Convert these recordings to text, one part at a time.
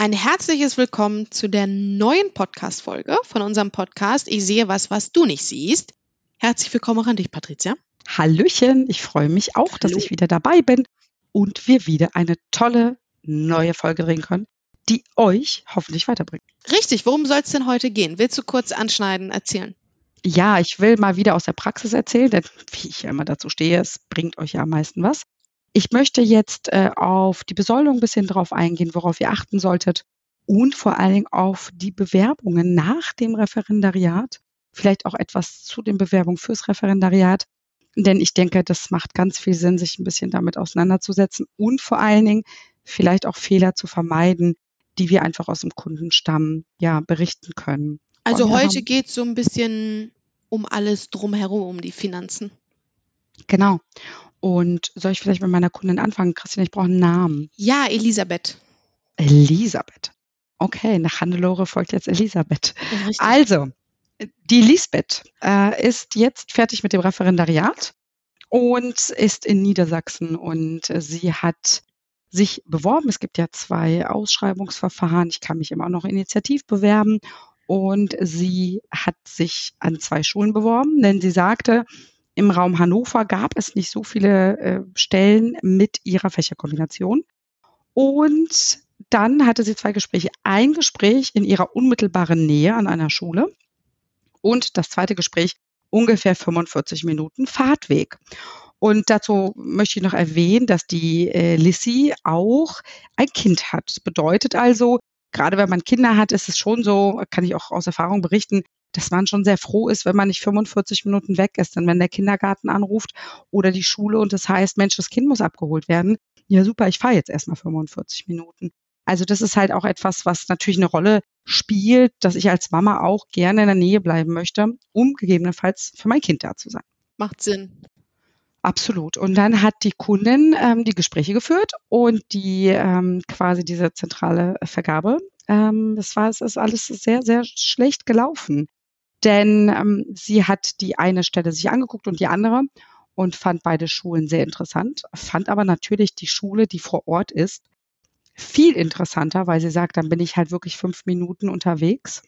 Ein herzliches Willkommen zu der neuen Podcast-Folge von unserem Podcast Ich sehe was, was du nicht siehst. Herzlich willkommen auch an dich, Patricia. Hallöchen, ich freue mich auch, dass ich wieder dabei bin und wir wieder eine tolle neue Folge drehen können, die euch hoffentlich weiterbringt. Richtig, worum soll es denn heute gehen? Willst du kurz anschneiden, erzählen? Ja, ich will mal wieder aus der Praxis erzählen, denn wie ich ja immer dazu stehe, es bringt euch ja am meisten was. Ich möchte jetzt äh, auf die Besoldung ein bisschen drauf eingehen, worauf ihr achten solltet und vor allen Dingen auf die Bewerbungen nach dem Referendariat, vielleicht auch etwas zu den Bewerbungen fürs Referendariat, denn ich denke, das macht ganz viel Sinn, sich ein bisschen damit auseinanderzusetzen und vor allen Dingen vielleicht auch Fehler zu vermeiden, die wir einfach aus dem Kundenstamm ja berichten können. Also und, heute geht es so ein bisschen um alles drumherum, um die Finanzen. Genau. Und soll ich vielleicht mit meiner Kundin anfangen? Christian, ich brauche einen Namen. Ja, Elisabeth. Elisabeth. Okay, nach Hannelore folgt jetzt Elisabeth. Richtig. Also, die Lisbeth äh, ist jetzt fertig mit dem Referendariat und ist in Niedersachsen und äh, sie hat sich beworben. Es gibt ja zwei Ausschreibungsverfahren. Ich kann mich immer noch initiativ bewerben. Und sie hat sich an zwei Schulen beworben, denn sie sagte, im Raum Hannover gab es nicht so viele äh, Stellen mit ihrer Fächerkombination. Und dann hatte sie zwei Gespräche. Ein Gespräch in ihrer unmittelbaren Nähe an einer Schule und das zweite Gespräch ungefähr 45 Minuten Fahrtweg. Und dazu möchte ich noch erwähnen, dass die äh, Lissy auch ein Kind hat. Das bedeutet also, gerade wenn man Kinder hat, ist es schon so, kann ich auch aus Erfahrung berichten, dass man schon sehr froh ist, wenn man nicht 45 Minuten weg ist. Denn wenn der Kindergarten anruft oder die Schule und das heißt, Mensch, das Kind muss abgeholt werden, ja super, ich fahre jetzt erstmal 45 Minuten. Also das ist halt auch etwas, was natürlich eine Rolle spielt, dass ich als Mama auch gerne in der Nähe bleiben möchte, um gegebenenfalls für mein Kind da zu sein. Macht Sinn. Absolut. Und dann hat die Kundin ähm, die Gespräche geführt und die ähm, quasi diese zentrale Vergabe. Ähm, das war, es ist alles sehr, sehr schlecht gelaufen. Denn ähm, sie hat die eine Stelle sich angeguckt und die andere und fand beide Schulen sehr interessant, fand aber natürlich die Schule, die vor Ort ist, viel interessanter, weil sie sagt, dann bin ich halt wirklich fünf Minuten unterwegs.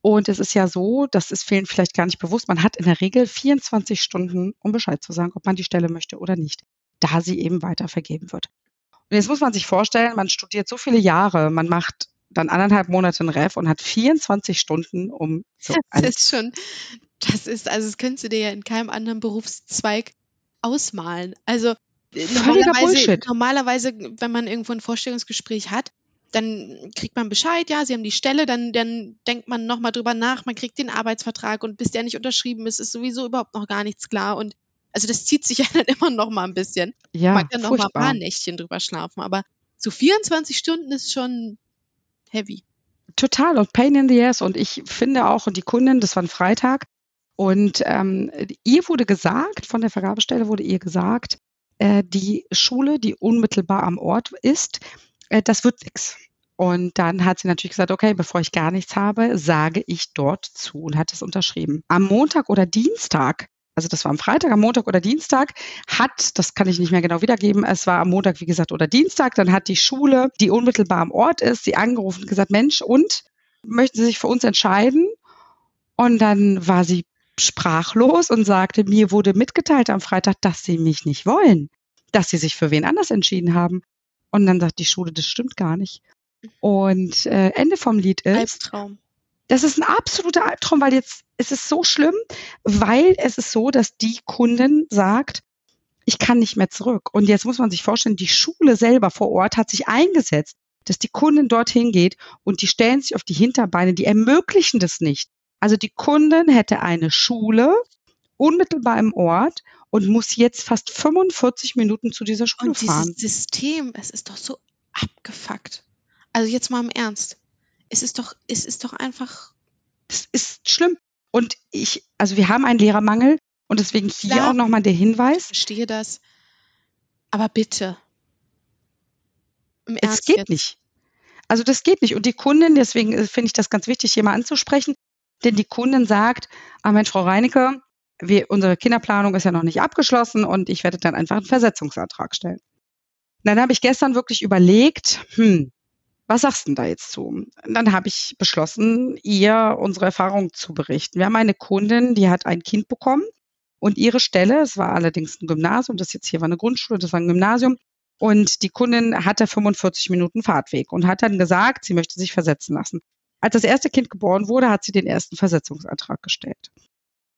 Und es ist ja so, das ist vielen vielleicht gar nicht bewusst, man hat in der Regel 24 Stunden, um Bescheid zu sagen, ob man die Stelle möchte oder nicht, da sie eben weiter vergeben wird. Und jetzt muss man sich vorstellen, man studiert so viele Jahre, man macht dann anderthalb Monate ein Ref und hat 24 Stunden, um so Das ist schon, das ist, also das könntest du dir ja in keinem anderen Berufszweig ausmalen. Also Normalerweise, normalerweise, wenn man irgendwo ein Vorstellungsgespräch hat, dann kriegt man Bescheid, ja, sie haben die Stelle, dann, dann denkt man nochmal drüber nach, man kriegt den Arbeitsvertrag und bis der nicht unterschrieben ist, ist sowieso überhaupt noch gar nichts klar. Und also das zieht sich ja dann immer noch mal ein bisschen. Ja, man kann noch mal ein paar Nächtchen drüber schlafen, aber so 24 Stunden ist schon heavy. Total und Pain in the ass. Und ich finde auch, und die Kundin, das war ein Freitag, und ähm, ihr wurde gesagt, von der Vergabestelle wurde ihr gesagt, äh, die Schule, die unmittelbar am Ort ist, äh, das wird nichts. Und dann hat sie natürlich gesagt, okay, bevor ich gar nichts habe, sage ich dort zu und hat es unterschrieben. Am Montag oder Dienstag, also das war am Freitag, am Montag oder Dienstag, hat, das kann ich nicht mehr genau wiedergeben, es war am Montag, wie gesagt, oder Dienstag, dann hat die Schule, die unmittelbar am Ort ist, sie angerufen und gesagt, Mensch, und möchten Sie sich für uns entscheiden? Und dann war sie sprachlos und sagte, mir wurde mitgeteilt am Freitag, dass sie mich nicht wollen, dass sie sich für wen anders entschieden haben. Und dann sagt die Schule, das stimmt gar nicht. Und äh, Ende vom Lied ist. Albtraum. Das ist ein absoluter Albtraum, weil jetzt ist es so schlimm, weil es ist so, dass die Kundin sagt, ich kann nicht mehr zurück. Und jetzt muss man sich vorstellen, die Schule selber vor Ort hat sich eingesetzt, dass die Kundin dorthin geht und die stellen sich auf die Hinterbeine, die ermöglichen das nicht. Also die Kundin hätte eine Schule unmittelbar im Ort und muss jetzt fast 45 Minuten zu dieser Schule und fahren. Dieses System, es ist doch so abgefuckt. Also jetzt mal im Ernst. Es ist doch, es ist doch einfach. Es ist schlimm. Und ich, also wir haben einen Lehrermangel und deswegen hier Klar, auch nochmal der Hinweis. Ich verstehe das. Aber bitte. Im Ernst es geht jetzt. nicht. Also das geht nicht. Und die Kundin, deswegen äh, finde ich das ganz wichtig, hier mal anzusprechen, denn die Kundin sagt, ah Mensch, Frau Reinecke, wir, unsere Kinderplanung ist ja noch nicht abgeschlossen und ich werde dann einfach einen Versetzungsantrag stellen. dann habe ich gestern wirklich überlegt, hm, Was sagst du denn da jetzt zu? Dann habe ich beschlossen, ihr unsere Erfahrung zu berichten. Wir haben eine Kundin, die hat ein Kind bekommen und ihre Stelle, es war allerdings ein Gymnasium, das jetzt hier war eine Grundschule, das war ein Gymnasium, und die Kundin hatte 45 Minuten Fahrtweg und hat dann gesagt, sie möchte sich versetzen lassen. Als das erste Kind geboren wurde, hat sie den ersten Versetzungsantrag gestellt.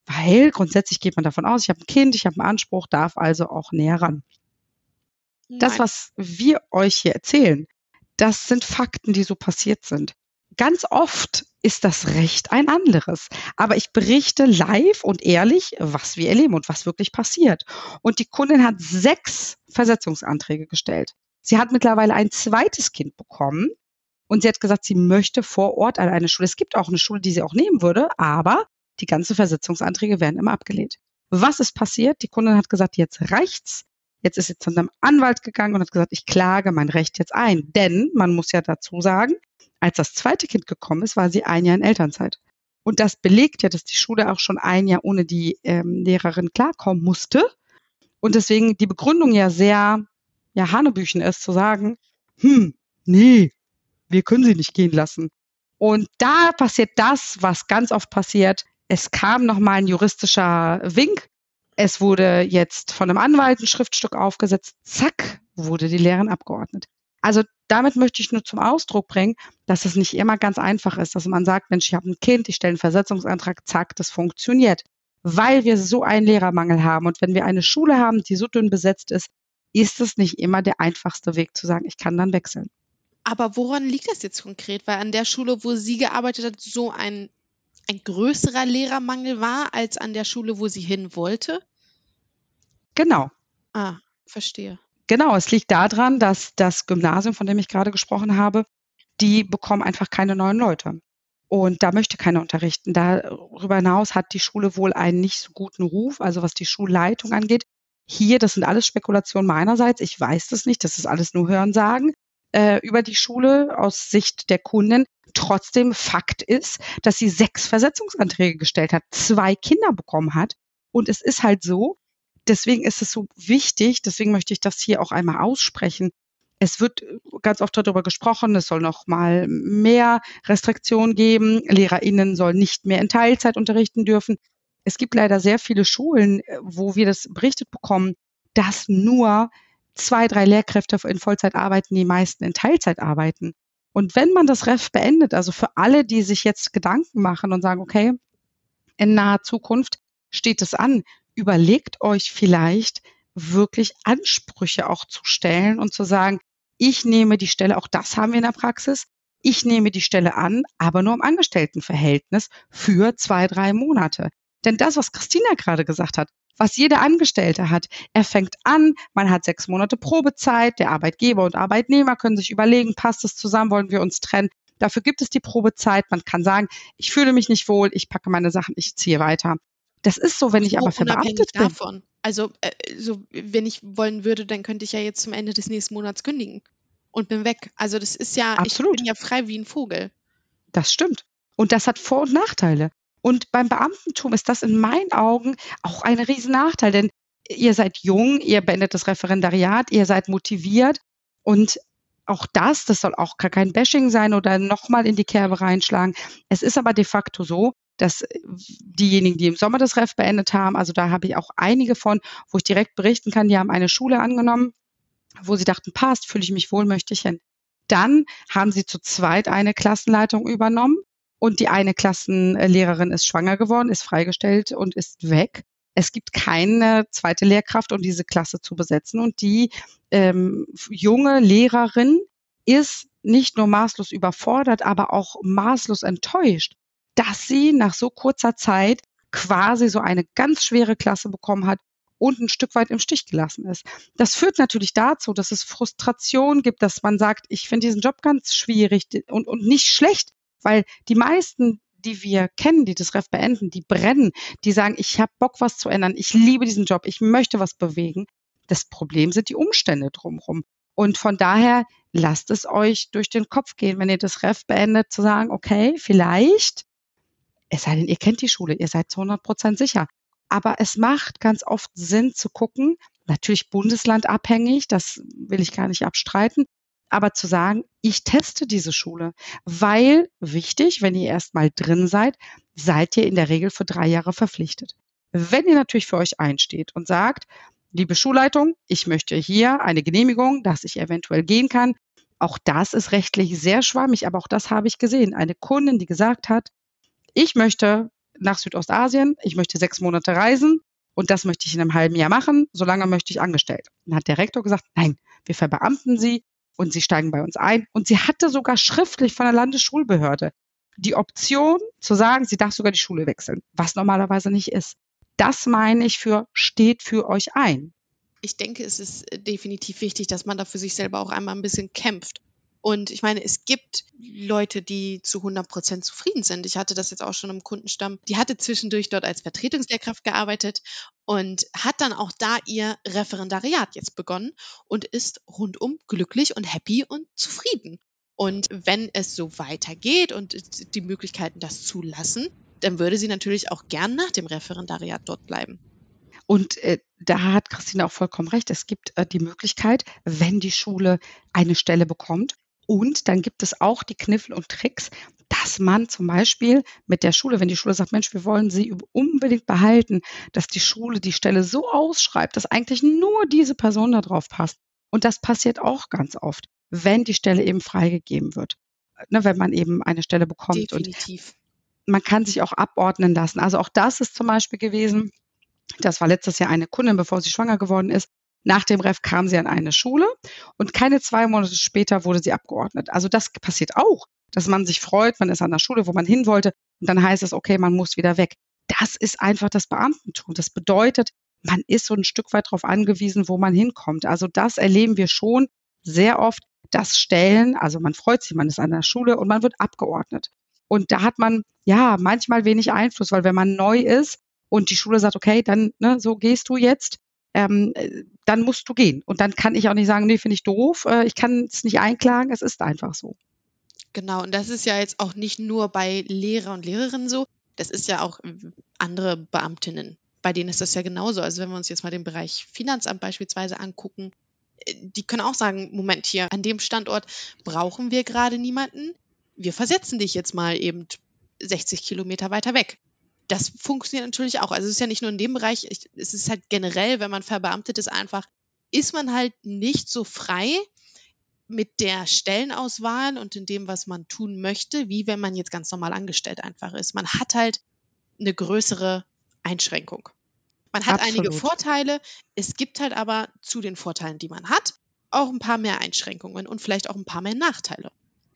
Weil grundsätzlich geht man davon aus, ich habe ein Kind, ich habe einen Anspruch, darf also auch näher ran. Nein. Das, was wir euch hier erzählen, das sind Fakten, die so passiert sind. Ganz oft ist das Recht ein anderes. Aber ich berichte live und ehrlich, was wir erleben und was wirklich passiert. Und die Kundin hat sechs Versetzungsanträge gestellt. Sie hat mittlerweile ein zweites Kind bekommen und sie hat gesagt, sie möchte vor Ort an eine Schule. Es gibt auch eine Schule, die sie auch nehmen würde, aber die ganzen Versetzungsanträge werden immer abgelehnt. Was ist passiert? Die Kundin hat gesagt, jetzt reicht's. Jetzt ist sie zu einem Anwalt gegangen und hat gesagt, ich klage mein Recht jetzt ein. Denn man muss ja dazu sagen, als das zweite Kind gekommen ist, war sie ein Jahr in Elternzeit. Und das belegt ja, dass die Schule auch schon ein Jahr ohne die ähm, Lehrerin klarkommen musste. Und deswegen die Begründung ja sehr, ja, Hanebüchen ist, zu sagen, hm, nee, wir können sie nicht gehen lassen. Und da passiert das, was ganz oft passiert. Es kam nochmal ein juristischer Wink. Es wurde jetzt von einem Anwalt ein Schriftstück aufgesetzt. Zack, wurde die Lehrerin abgeordnet. Also damit möchte ich nur zum Ausdruck bringen, dass es nicht immer ganz einfach ist, dass man sagt, Mensch, ich habe ein Kind, ich stelle einen Versetzungsantrag, zack, das funktioniert. Weil wir so einen Lehrermangel haben und wenn wir eine Schule haben, die so dünn besetzt ist, ist es nicht immer der einfachste Weg zu sagen, ich kann dann wechseln. Aber woran liegt das jetzt konkret? Weil an der Schule, wo sie gearbeitet hat, so ein, ein größerer Lehrermangel war als an der Schule, wo sie hin wollte? Genau. Ah, verstehe. Genau, es liegt daran, dass das Gymnasium, von dem ich gerade gesprochen habe, die bekommen einfach keine neuen Leute. Und da möchte keiner unterrichten. Darüber hinaus hat die Schule wohl einen nicht so guten Ruf, also was die Schulleitung angeht. Hier, das sind alles Spekulationen meinerseits. Ich weiß das nicht. Das ist alles nur Hörensagen äh, über die Schule aus Sicht der Kunden. Trotzdem Fakt ist, dass sie sechs Versetzungsanträge gestellt hat, zwei Kinder bekommen hat. Und es ist halt so, deswegen ist es so wichtig, deswegen möchte ich das hier auch einmal aussprechen. Es wird ganz oft darüber gesprochen, es soll noch mal mehr Restriktionen geben. LehrerInnen sollen nicht mehr in Teilzeit unterrichten dürfen. Es gibt leider sehr viele Schulen, wo wir das berichtet bekommen, dass nur zwei, drei Lehrkräfte in Vollzeit arbeiten, die meisten in Teilzeit arbeiten. Und wenn man das Ref beendet, also für alle, die sich jetzt Gedanken machen und sagen, okay, in naher Zukunft steht es an, überlegt euch vielleicht wirklich Ansprüche auch zu stellen und zu sagen, ich nehme die Stelle, auch das haben wir in der Praxis, ich nehme die Stelle an, aber nur im Angestelltenverhältnis für zwei, drei Monate. Denn das, was Christina gerade gesagt hat, was jeder Angestellte hat, er fängt an, man hat sechs Monate Probezeit, der Arbeitgeber und Arbeitnehmer können sich überlegen, passt es zusammen, wollen wir uns trennen. Dafür gibt es die Probezeit. Man kann sagen, ich fühle mich nicht wohl, ich packe meine Sachen, ich ziehe weiter. Das ist so, wenn ich aber verbeamtet bin. Davon. Also, äh, so, wenn ich wollen würde, dann könnte ich ja jetzt zum Ende des nächsten Monats kündigen und bin weg. Also, das ist ja, Absolut. ich bin ja frei wie ein Vogel. Das stimmt. Und das hat Vor- und Nachteile. Und beim Beamtentum ist das in meinen Augen auch ein Riesennachteil, denn ihr seid jung, ihr beendet das Referendariat, ihr seid motiviert und auch das, das soll auch kein Bashing sein oder nochmal in die Kerbe reinschlagen. Es ist aber de facto so, dass diejenigen, die im Sommer das Ref beendet haben, also da habe ich auch einige von, wo ich direkt berichten kann, die haben eine Schule angenommen, wo sie dachten, passt, fühle ich mich wohl, möchte ich hin. Dann haben sie zu zweit eine Klassenleitung übernommen und die eine Klassenlehrerin ist schwanger geworden, ist freigestellt und ist weg. Es gibt keine zweite Lehrkraft, um diese Klasse zu besetzen. Und die ähm, junge Lehrerin ist nicht nur maßlos überfordert, aber auch maßlos enttäuscht, dass sie nach so kurzer Zeit quasi so eine ganz schwere Klasse bekommen hat und ein Stück weit im Stich gelassen ist. Das führt natürlich dazu, dass es Frustration gibt, dass man sagt, ich finde diesen Job ganz schwierig und, und nicht schlecht, weil die meisten, die wir kennen, die das Ref beenden, die brennen, die sagen, ich habe Bock, was zu ändern, ich liebe diesen Job, ich möchte was bewegen. Das Problem sind die Umstände drumherum. Und von daher lasst es euch durch den Kopf gehen, wenn ihr das Ref beendet, zu sagen, okay, vielleicht es sei denn, ihr kennt die Schule, ihr seid zu 100 Prozent sicher. Aber es macht ganz oft Sinn zu gucken, natürlich bundeslandabhängig, das will ich gar nicht abstreiten, aber zu sagen, ich teste diese Schule, weil wichtig, wenn ihr erstmal drin seid, seid ihr in der Regel für drei Jahre verpflichtet. Wenn ihr natürlich für euch einsteht und sagt, liebe Schulleitung, ich möchte hier eine Genehmigung, dass ich eventuell gehen kann. Auch das ist rechtlich sehr schwammig, aber auch das habe ich gesehen. Eine Kundin, die gesagt hat, ich möchte nach Südostasien, ich möchte sechs Monate reisen und das möchte ich in einem halben Jahr machen, solange möchte ich angestellt. Dann hat der Rektor gesagt, nein, wir verbeamten Sie und Sie steigen bei uns ein. Und sie hatte sogar schriftlich von der Landesschulbehörde die Option zu sagen, sie darf sogar die Schule wechseln, was normalerweise nicht ist. Das meine ich für steht für euch ein. Ich denke, es ist definitiv wichtig, dass man da für sich selber auch einmal ein bisschen kämpft und ich meine, es gibt Leute, die zu 100 Prozent zufrieden sind. Ich hatte das jetzt auch schon im Kundenstamm. Die hatte zwischendurch dort als Vertretungslehrkraft gearbeitet und hat dann auch da ihr Referendariat jetzt begonnen und ist rundum glücklich und happy und zufrieden. Und wenn es so weitergeht und die Möglichkeiten das zulassen, dann würde sie natürlich auch gern nach dem Referendariat dort bleiben. Und äh, da hat Christine auch vollkommen recht. Es gibt äh, die Möglichkeit, wenn die Schule eine Stelle bekommt, und dann gibt es auch die Kniffel und Tricks, dass man zum Beispiel mit der Schule, wenn die Schule sagt, Mensch, wir wollen sie unbedingt behalten, dass die Schule die Stelle so ausschreibt, dass eigentlich nur diese Person da drauf passt. Und das passiert auch ganz oft, wenn die Stelle eben freigegeben wird. Ne, wenn man eben eine Stelle bekommt. Definitiv. Und man kann sich auch abordnen lassen. Also auch das ist zum Beispiel gewesen, das war letztes Jahr eine Kundin, bevor sie schwanger geworden ist. Nach dem Ref kam sie an eine Schule und keine zwei Monate später wurde sie abgeordnet. Also das passiert auch, dass man sich freut, man ist an der Schule, wo man hin wollte und dann heißt es, okay, man muss wieder weg. Das ist einfach das Beamtentum. Das bedeutet, man ist so ein Stück weit darauf angewiesen, wo man hinkommt. Also das erleben wir schon sehr oft, dass Stellen, also man freut sich, man ist an der Schule und man wird abgeordnet. Und da hat man ja manchmal wenig Einfluss, weil wenn man neu ist und die Schule sagt, okay, dann ne, so gehst du jetzt, ähm, äh, dann musst du gehen. Und dann kann ich auch nicht sagen, nee, finde ich doof, äh, ich kann es nicht einklagen, es ist einfach so. Genau, und das ist ja jetzt auch nicht nur bei Lehrer und Lehrerinnen so, das ist ja auch andere Beamtinnen. Bei denen ist das ja genauso. Also wenn wir uns jetzt mal den Bereich Finanzamt beispielsweise angucken, äh, die können auch sagen, Moment hier, an dem Standort brauchen wir gerade niemanden. Wir versetzen dich jetzt mal eben 60 Kilometer weiter weg das funktioniert natürlich auch. Also es ist ja nicht nur in dem Bereich, es ist halt generell, wenn man verbeamtet ist, einfach, ist man halt nicht so frei mit der Stellenauswahl und in dem, was man tun möchte, wie wenn man jetzt ganz normal angestellt einfach ist. Man hat halt eine größere Einschränkung. Man hat Absolut. einige Vorteile, es gibt halt aber zu den Vorteilen, die man hat, auch ein paar mehr Einschränkungen und vielleicht auch ein paar mehr Nachteile.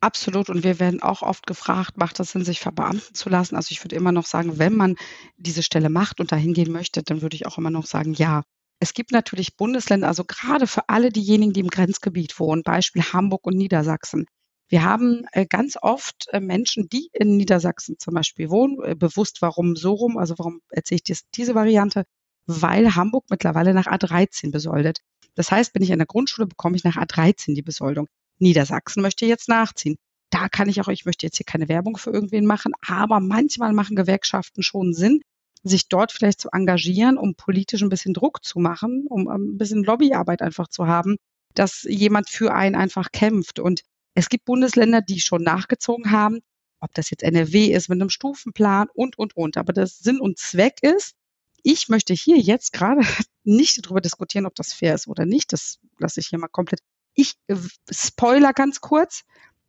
Absolut. Und wir werden auch oft gefragt, macht das Sinn, sich verbeamten zu lassen? Also ich würde immer noch sagen, wenn man diese Stelle macht und dahin gehen möchte, dann würde ich auch immer noch sagen, ja. Es gibt natürlich Bundesländer, also gerade für alle diejenigen, die im Grenzgebiet wohnen, Beispiel Hamburg und Niedersachsen. Wir haben äh, ganz oft äh, Menschen, die in Niedersachsen zum Beispiel wohnen, äh, bewusst warum so rum, also warum erzähle ich diese Variante? Weil Hamburg mittlerweile nach A13 besoldet. Das heißt, bin ich in der Grundschule, bekomme ich nach A13 die Besoldung. Niedersachsen möchte jetzt nachziehen. Da kann ich auch, ich möchte jetzt hier keine Werbung für irgendwen machen, aber manchmal machen Gewerkschaften schon Sinn, sich dort vielleicht zu engagieren, um politisch ein bisschen Druck zu machen, um ein bisschen Lobbyarbeit einfach zu haben, dass jemand für einen einfach kämpft. Und es gibt Bundesländer, die schon nachgezogen haben, ob das jetzt NRW ist mit einem Stufenplan und, und, und. Aber das Sinn und Zweck ist, ich möchte hier jetzt gerade nicht darüber diskutieren, ob das fair ist oder nicht. Das lasse ich hier mal komplett ich äh, spoiler ganz kurz.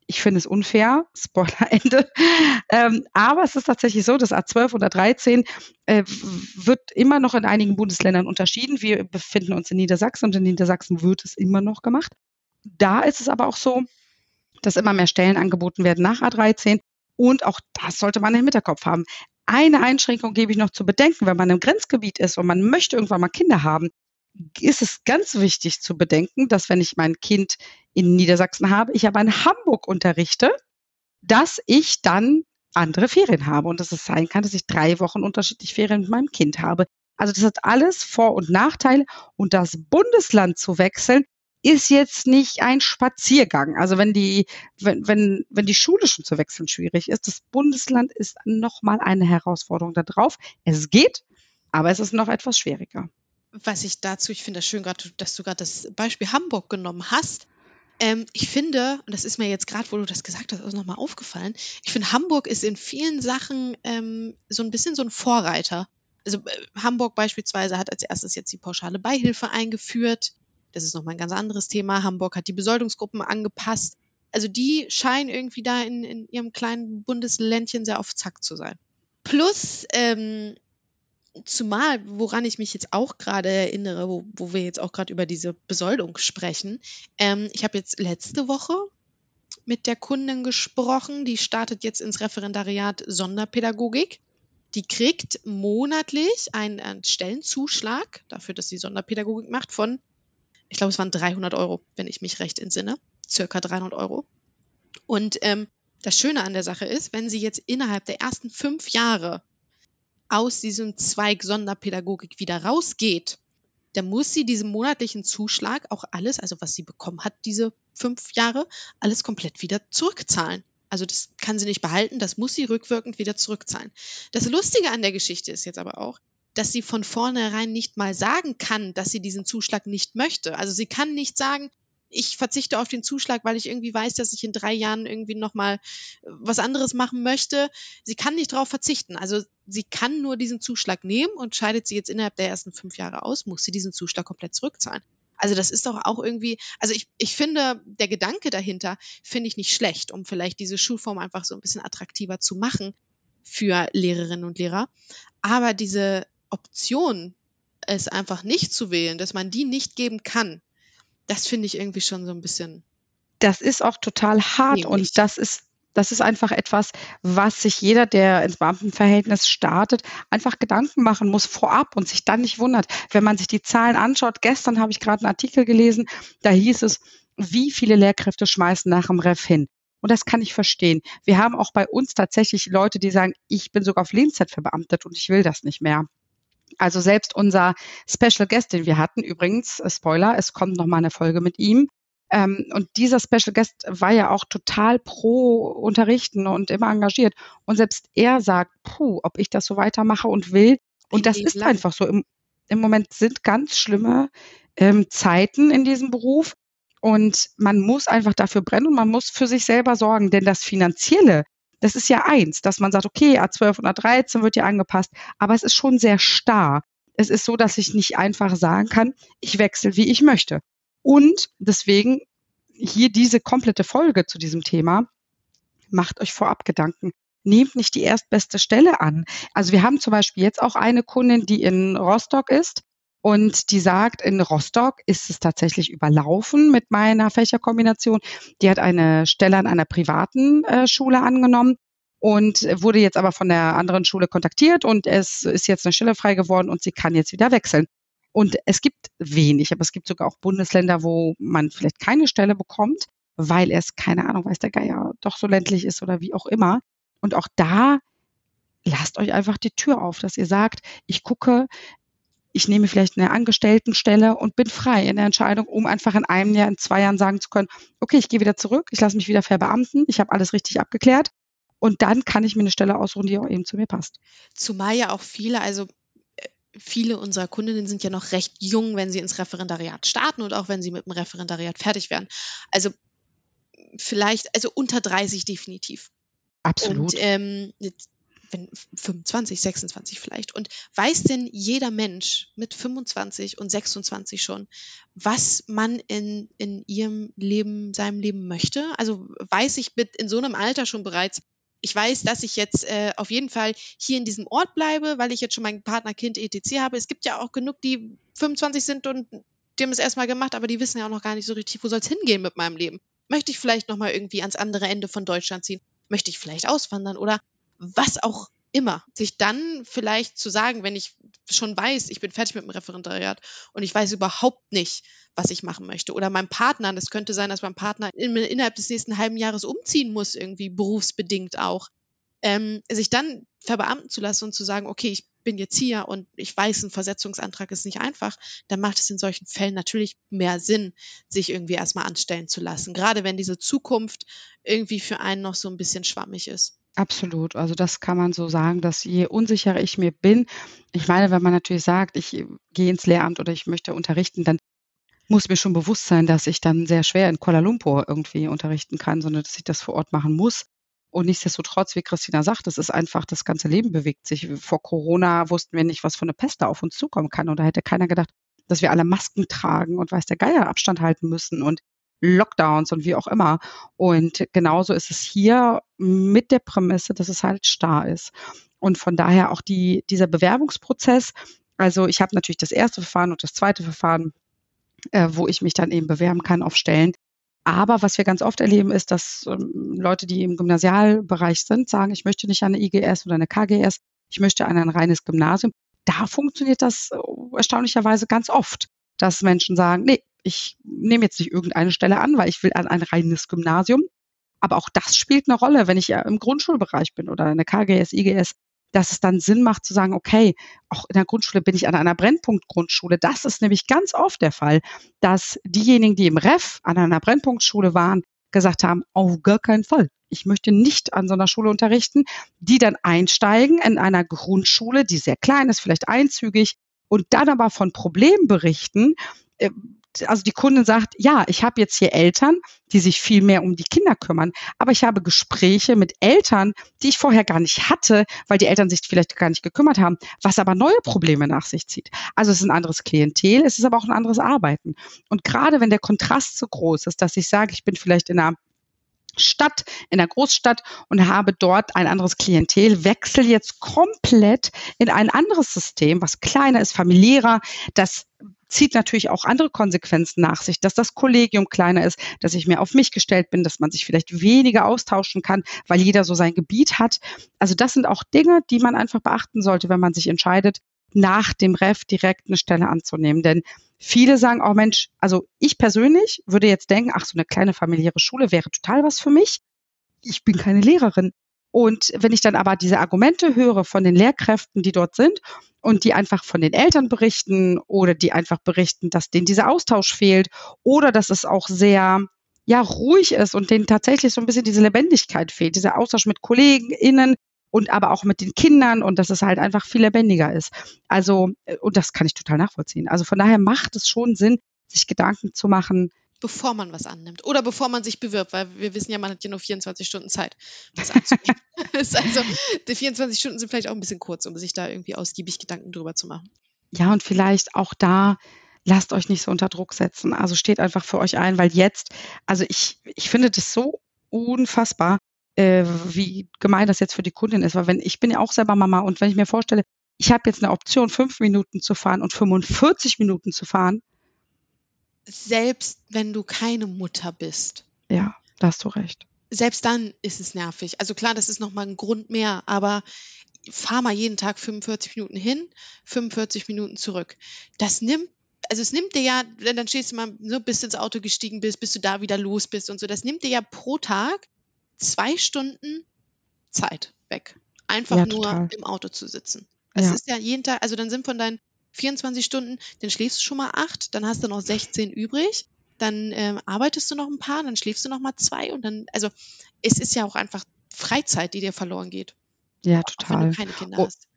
Ich finde es unfair, Spoiler Ende. Ähm, aber es ist tatsächlich so, dass A12 oder 13 äh, wird immer noch in einigen Bundesländern unterschieden. Wir befinden uns in Niedersachsen und in Niedersachsen wird es immer noch gemacht. Da ist es aber auch so, dass immer mehr Stellen angeboten werden nach A13. Und auch das sollte man im Hinterkopf haben. Eine Einschränkung gebe ich noch zu bedenken, wenn man im Grenzgebiet ist und man möchte irgendwann mal Kinder haben, ist es ganz wichtig zu bedenken, dass wenn ich mein Kind in Niedersachsen habe, ich aber in Hamburg unterrichte, dass ich dann andere Ferien habe und dass es sein kann, dass ich drei Wochen unterschiedlich Ferien mit meinem Kind habe. Also das hat alles Vor- und Nachteile und das Bundesland zu wechseln ist jetzt nicht ein Spaziergang. Also wenn die, wenn, wenn, wenn die Schule schon zu wechseln schwierig ist, das Bundesland ist nochmal eine Herausforderung da drauf. Es geht, aber es ist noch etwas schwieriger was ich dazu, ich finde das schön, grad, dass du gerade das Beispiel Hamburg genommen hast. Ähm, ich finde, und das ist mir jetzt gerade, wo du das gesagt hast, auch nochmal aufgefallen, ich finde, Hamburg ist in vielen Sachen ähm, so ein bisschen so ein Vorreiter. Also äh, Hamburg beispielsweise hat als erstes jetzt die pauschale Beihilfe eingeführt. Das ist nochmal ein ganz anderes Thema. Hamburg hat die Besoldungsgruppen angepasst. Also die scheinen irgendwie da in, in ihrem kleinen Bundesländchen sehr auf Zack zu sein. Plus, ähm, zumal, woran ich mich jetzt auch gerade erinnere, wo, wo wir jetzt auch gerade über diese Besoldung sprechen, ähm, ich habe jetzt letzte Woche mit der Kundin gesprochen, die startet jetzt ins Referendariat Sonderpädagogik. Die kriegt monatlich einen, einen Stellenzuschlag dafür, dass sie Sonderpädagogik macht von, ich glaube, es waren 300 Euro, wenn ich mich recht entsinne circa 300 Euro. Und ähm, das Schöne an der Sache ist, wenn sie jetzt innerhalb der ersten fünf Jahre aus diesem Zweig Sonderpädagogik wieder rausgeht, dann muss sie diesen monatlichen Zuschlag auch alles, also was sie bekommen hat, diese fünf Jahre, alles komplett wieder zurückzahlen. Also das kann sie nicht behalten, das muss sie rückwirkend wieder zurückzahlen. Das Lustige an der Geschichte ist jetzt aber auch, dass sie von vornherein nicht mal sagen kann, dass sie diesen Zuschlag nicht möchte. Also sie kann nicht sagen, ich verzichte auf den Zuschlag, weil ich irgendwie weiß, dass ich in drei Jahren irgendwie nochmal äh, was anderes machen möchte. Sie kann nicht darauf verzichten. Also sie kann nur diesen Zuschlag nehmen und scheidet sie jetzt innerhalb der ersten fünf Jahre aus, muss sie diesen Zuschlag komplett zurückzahlen. Also das ist doch auch irgendwie, also ich, ich finde, der Gedanke dahinter finde ich nicht schlecht, um vielleicht diese Schulform einfach so ein bisschen attraktiver zu machen für Lehrerinnen und Lehrer. Aber diese Option, es einfach nicht zu wählen, dass man die nicht geben kann, das finde ich irgendwie schon so ein bisschen. Das ist auch total hart nämlich. und das ist das ist einfach etwas, was sich jeder, der ins Beamtenverhältnis startet, einfach Gedanken machen muss vorab und sich dann nicht wundert. Wenn man sich die Zahlen anschaut, gestern habe ich gerade einen Artikel gelesen, da hieß es, wie viele Lehrkräfte schmeißen nach dem Ref hin. Und das kann ich verstehen. Wir haben auch bei uns tatsächlich Leute, die sagen, ich bin sogar auf Lebenszeit verbeamtet und ich will das nicht mehr. Also selbst unser Special Guest, den wir hatten, übrigens, äh, Spoiler, es kommt noch mal eine Folge mit ihm. Ähm, und dieser Special Guest war ja auch total pro Unterrichten und immer engagiert. Und selbst er sagt, puh, ob ich das so weitermache und will. Und das ist einfach so. Im, Im, Moment sind ganz schlimme ähm, Zeiten in diesem Beruf. Und man muss einfach dafür brennen und man muss für sich selber sorgen. Denn das Finanzielle, das ist ja eins, dass man sagt, okay, A12 und A13 wird ja angepasst, aber es ist schon sehr starr. Es ist so, dass ich nicht einfach sagen kann, ich wechsle, wie ich möchte. Und deswegen hier diese komplette Folge zu diesem Thema. Macht euch vorab Gedanken. Nehmt nicht die erstbeste Stelle an. Also wir haben zum Beispiel jetzt auch eine Kundin, die in Rostock ist und die sagt, in Rostock ist es tatsächlich überlaufen mit meiner Fächerkombination. Die hat eine Stelle an einer privaten äh, Schule angenommen und wurde jetzt aber von der anderen Schule kontaktiert und es ist jetzt eine Stelle frei geworden und sie kann jetzt wieder wechseln. Und es gibt wenig, aber es gibt sogar auch Bundesländer, wo man vielleicht keine Stelle bekommt, weil es, keine Ahnung, weiß der Geier, doch so ländlich ist oder wie auch immer. Und auch da lasst euch einfach die Tür auf, dass ihr sagt, ich gucke, ich nehme vielleicht eine Angestelltenstelle und bin frei in der Entscheidung, um einfach in einem Jahr, in zwei Jahren sagen zu können, okay, ich gehe wieder zurück, ich lasse mich wieder verbeamten, ich habe alles richtig abgeklärt und dann kann ich mir eine Stelle ausruhen, die auch eben zu mir passt. Zumal ja auch viele, also äh, viele unserer Kundinnen sind ja noch recht jung, wenn sie ins Referendariat starten und auch wenn sie mit dem Referendariat fertig werden. Also vielleicht, also unter 30 definitiv. Absolut. Und ähm, wenn 25, 26 vielleicht. Und weiß denn jeder Mensch mit 25 und 26 schon, was man in, in ihrem Leben, seinem Leben möchte? Also weiß ich mit in so einem Alter schon bereits, ich weiß, dass ich jetzt äh, auf jeden Fall hier in diesem Ort bleibe, weil ich jetzt schon mein Partner, Kind, etc. habe. Es gibt ja auch genug, die 25 sind und die haben es erstmal gemacht, aber die wissen ja auch noch gar nicht so richtig, wo soll es hingehen mit meinem Leben. Möchte ich vielleicht nochmal irgendwie ans andere Ende von Deutschland ziehen? Möchte ich vielleicht auswandern oder was auch immer. Sich dann vielleicht zu sagen, wenn ich schon weiß, ich bin fertig mit dem Referendariat und ich weiß überhaupt nicht, was ich machen möchte. Oder mein Partner, das könnte sein, dass mein Partner in, innerhalb des nächsten halben Jahres umziehen muss, irgendwie berufsbedingt auch. Ähm, sich dann verbeamten zu lassen und zu sagen, okay, ich bin jetzt hier und ich weiß, ein Versetzungsantrag ist nicht einfach, dann macht es in solchen Fällen natürlich mehr Sinn, sich irgendwie erstmal anstellen zu lassen. Gerade wenn diese Zukunft irgendwie für einen noch so ein bisschen schwammig ist. Absolut. Also das kann man so sagen, dass je unsicherer ich mir bin, ich meine, wenn man natürlich sagt, ich gehe ins Lehramt oder ich möchte unterrichten, dann muss mir schon bewusst sein, dass ich dann sehr schwer in Kuala Lumpur irgendwie unterrichten kann, sondern dass ich das vor Ort machen muss. Und nichtsdestotrotz, wie Christina sagt, es ist einfach, das ganze Leben bewegt sich. Vor Corona wussten wir nicht, was für eine Pest da auf uns zukommen kann. Und da hätte keiner gedacht, dass wir alle Masken tragen und weiß der Geier Abstand halten müssen und Lockdowns und wie auch immer. Und genauso ist es hier mit der Prämisse, dass es halt starr ist. Und von daher auch die, dieser Bewerbungsprozess. Also ich habe natürlich das erste Verfahren und das zweite Verfahren, äh, wo ich mich dann eben bewerben kann auf Stellen. Aber was wir ganz oft erleben, ist, dass ähm, Leute, die im Gymnasialbereich sind, sagen, ich möchte nicht an eine IGS oder eine KGS, ich möchte an ein reines Gymnasium. Da funktioniert das äh, erstaunlicherweise ganz oft, dass Menschen sagen, nee, ich nehme jetzt nicht irgendeine Stelle an, weil ich will an ein reines Gymnasium. Aber auch das spielt eine Rolle, wenn ich ja im Grundschulbereich bin oder eine KGS, IGS, dass es dann Sinn macht zu sagen, okay, auch in der Grundschule bin ich an einer Brennpunktgrundschule. Das ist nämlich ganz oft der Fall, dass diejenigen, die im Ref an einer Brennpunktschule waren, gesagt haben, auf gar keinen Fall. Ich möchte nicht an so einer Schule unterrichten, die dann einsteigen in einer Grundschule, die sehr klein ist, vielleicht einzügig und dann aber von Problemen berichten, äh, also die Kundin sagt, ja, ich habe jetzt hier Eltern, die sich viel mehr um die Kinder kümmern, aber ich habe Gespräche mit Eltern, die ich vorher gar nicht hatte, weil die Eltern sich vielleicht gar nicht gekümmert haben, was aber neue Probleme nach sich zieht. Also es ist ein anderes Klientel, es ist aber auch ein anderes Arbeiten. Und gerade wenn der Kontrast so groß ist, dass ich sage, ich bin vielleicht in einer Stadt, in der Großstadt und habe dort ein anderes Klientel, wechsle jetzt komplett in ein anderes System, was kleiner ist, familiärer, das zieht natürlich auch andere Konsequenzen nach sich, dass das Kollegium kleiner ist, dass ich mehr auf mich gestellt bin, dass man sich vielleicht weniger austauschen kann, weil jeder so sein Gebiet hat. Also das sind auch Dinge, die man einfach beachten sollte, wenn man sich entscheidet, nach dem Ref direkt eine Stelle anzunehmen. Denn viele sagen, oh Mensch, also ich persönlich würde jetzt denken, ach, so eine kleine familiäre Schule wäre total was für mich. Ich bin keine Lehrerin. Und wenn ich dann aber diese Argumente höre von den Lehrkräften, die dort sind und die einfach von den Eltern berichten oder die einfach berichten, dass denen dieser Austausch fehlt oder dass es auch sehr ja ruhig ist und denen tatsächlich so ein bisschen diese Lebendigkeit fehlt, dieser Austausch mit Kollegen innen und aber auch mit den Kindern und dass es halt einfach viel lebendiger ist. Also äh, und das kann ich total nachvollziehen. Also von daher macht es schon Sinn, sich Gedanken zu machen, bevor man was annimmt oder bevor man sich bewirbt, weil wir wissen ja, man hat ja nur 24 Stunden Zeit, was anzunehmen. also die 24 Stunden sind vielleicht auch ein bisschen kurz, um sich da irgendwie ausgiebig Gedanken drüber zu machen. Ja, und vielleicht auch da lasst euch nicht so unter Druck setzen. Also steht einfach für euch ein, weil jetzt, also ich, ich finde das so unfassbar, äh, wie gemein das jetzt für die Kundin ist, weil wenn ich bin ja auch selber Mama und wenn ich mir vorstelle, ich habe jetzt eine Option, fünf Minuten zu fahren und 45 Minuten zu fahren, selbst wenn du keine Mutter bist. Ja, da hast du recht. Selbst dann ist es nervig. Also klar, das ist nochmal ein Grund mehr, aber fahr mal jeden Tag 45 Minuten hin, 45 Minuten zurück. Das nimmt, also es nimmt dir ja, dann stehst du mal, so bis du ins Auto gestiegen bist, bis du da wieder los bist und so, das nimmt dir ja pro Tag zwei Stunden Zeit weg. Einfach ja, nur im Auto zu sitzen. Es ja. ist ja jeden Tag, also dann sind von deinen 24 Stunden, dann schläfst du schon mal acht, dann hast du noch 16 übrig, dann ähm, arbeitest du noch ein paar, dann schläfst du noch mal zwei und dann, also es ist ja auch einfach Freizeit, die dir verloren geht. Ja, total. Auch wenn du keine Kinder oh. hast.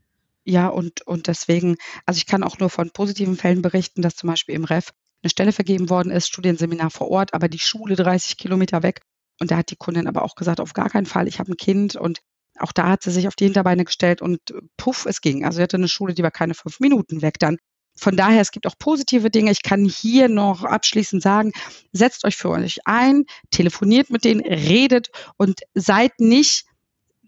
Ja, und, und deswegen, also ich kann auch nur von positiven Fällen berichten, dass zum Beispiel im REF eine Stelle vergeben worden ist, Studienseminar vor Ort, aber die Schule 30 Kilometer weg. Und da hat die Kundin aber auch gesagt, auf gar keinen Fall, ich habe ein Kind und auch da hat sie sich auf die Hinterbeine gestellt und puff, es ging. Also sie hatte eine Schule, die war keine fünf Minuten weg dann. Von daher, es gibt auch positive Dinge. Ich kann hier noch abschließend sagen, setzt euch für euch ein, telefoniert mit denen, redet und seid nicht,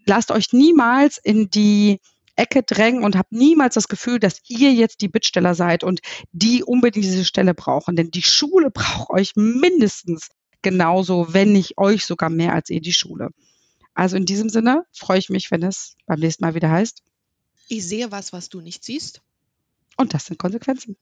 lasst euch niemals in die Ecke drängen und habt niemals das Gefühl, dass ihr jetzt die Bittsteller seid und die unbedingt diese Stelle brauchen. Denn die Schule braucht euch mindestens genauso, wenn nicht euch sogar mehr als ihr die Schule. Also in diesem Sinne freue ich mich, wenn es beim nächsten Mal wieder heißt. Ich sehe was, was du nicht siehst. Und das sind Konsequenzen.